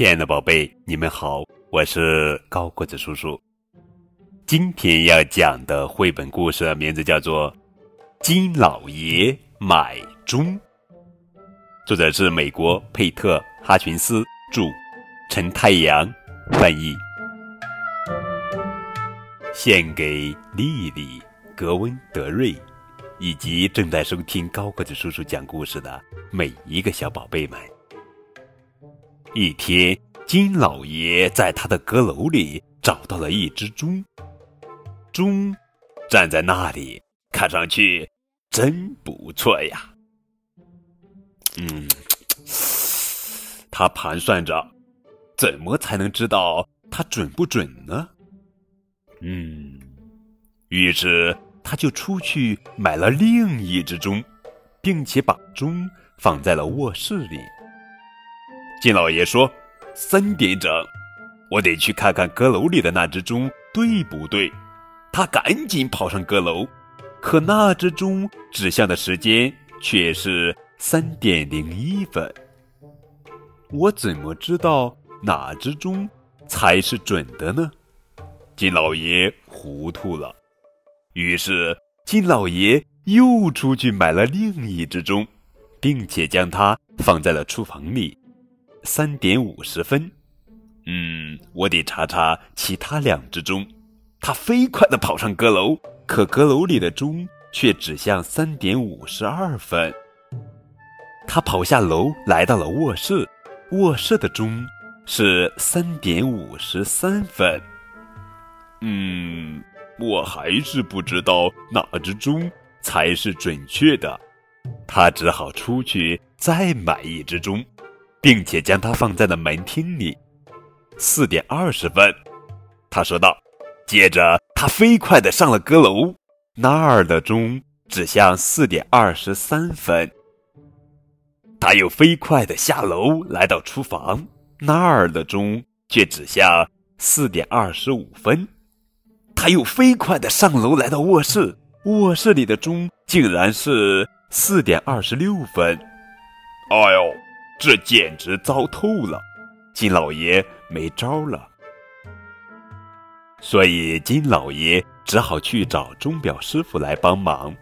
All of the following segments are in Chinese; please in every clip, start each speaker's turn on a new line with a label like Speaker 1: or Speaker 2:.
Speaker 1: 亲爱的宝贝，你们好，我是高个子叔叔。今天要讲的绘本故事名字叫做《金老爷买钟》，作者是美国佩特·哈群斯著，陈太阳翻译，献给丽丽、格温、德瑞以及正在收听高个子叔叔讲故事的每一个小宝贝们。一天，金老爷在他的阁楼里找到了一只钟。钟站在那里，看上去真不错呀。嗯，他盘算着，怎么才能知道它准不准呢？嗯，于是他就出去买了另一只钟，并且把钟放在了卧室里。金老爷说：“三点整，我得去看看阁楼里的那只钟对不对。”他赶紧跑上阁楼，可那只钟指向的时间却是三点零一分。我怎么知道哪只钟才是准的呢？金老爷糊涂了。于是金老爷又出去买了另一只钟，并且将它放在了厨房里。三点五十分，嗯，我得查查其他两只钟。他飞快地跑上阁楼，可阁楼里的钟却指向三点五十二分。他跑下楼，来到了卧室，卧室的钟是三点五十三分。嗯，我还是不知道哪只钟才是准确的。他只好出去再买一只钟。并且将它放在了门厅里。四点二十分，他说道。接着，他飞快地上了阁楼，那儿的钟指向四点二十三分。他又飞快地下楼，来到厨房，那儿的钟却指向四点二十五分。他又飞快地上楼，来到卧室，卧室里的钟竟然是四点二十六分。哎呦！这简直糟透了，金老爷没招了，所以金老爷只好去找钟表师傅来帮忙。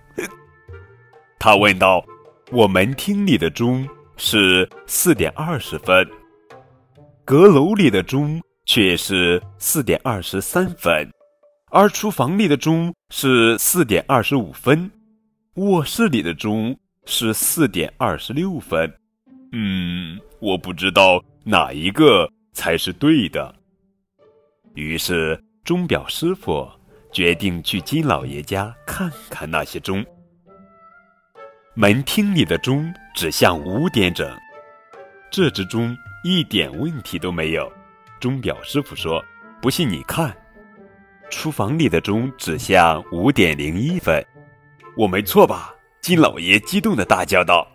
Speaker 1: 他问道：“我门厅里的钟是四点二十分，阁楼里的钟却是四点二十三分，而厨房里的钟是四点二十五分，卧室里的钟是四点二十六分。”嗯，我不知道哪一个才是对的。于是钟表师傅决定去金老爷家看看那些钟。门厅里的钟指向五点整，这只钟一点问题都没有。钟表师傅说：“不信你看。”厨房里的钟指向五点零一分，我没错吧？金老爷激动的大叫道。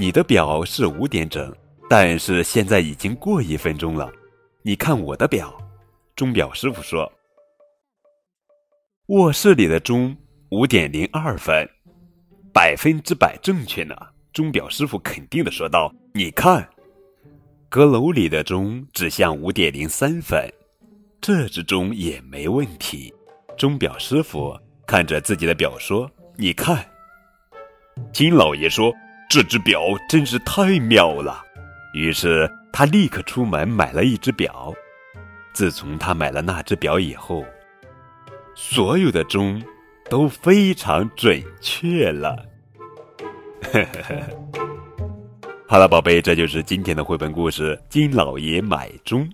Speaker 1: 你的表是五点整，但是现在已经过一分钟了。你看我的表，钟表师傅说。卧室里的钟五点零二分，百分之百正确呢。钟表师傅肯定的说道。你看，阁楼里的钟指向五点零三分，这只钟也没问题。钟表师傅看着自己的表说：“你看。”金老爷说。这只表真是太妙了，于是他立刻出门买了一只表。自从他买了那只表以后，所有的钟都非常准确了。好了，宝贝，这就是今天的绘本故事《金老爷买钟》。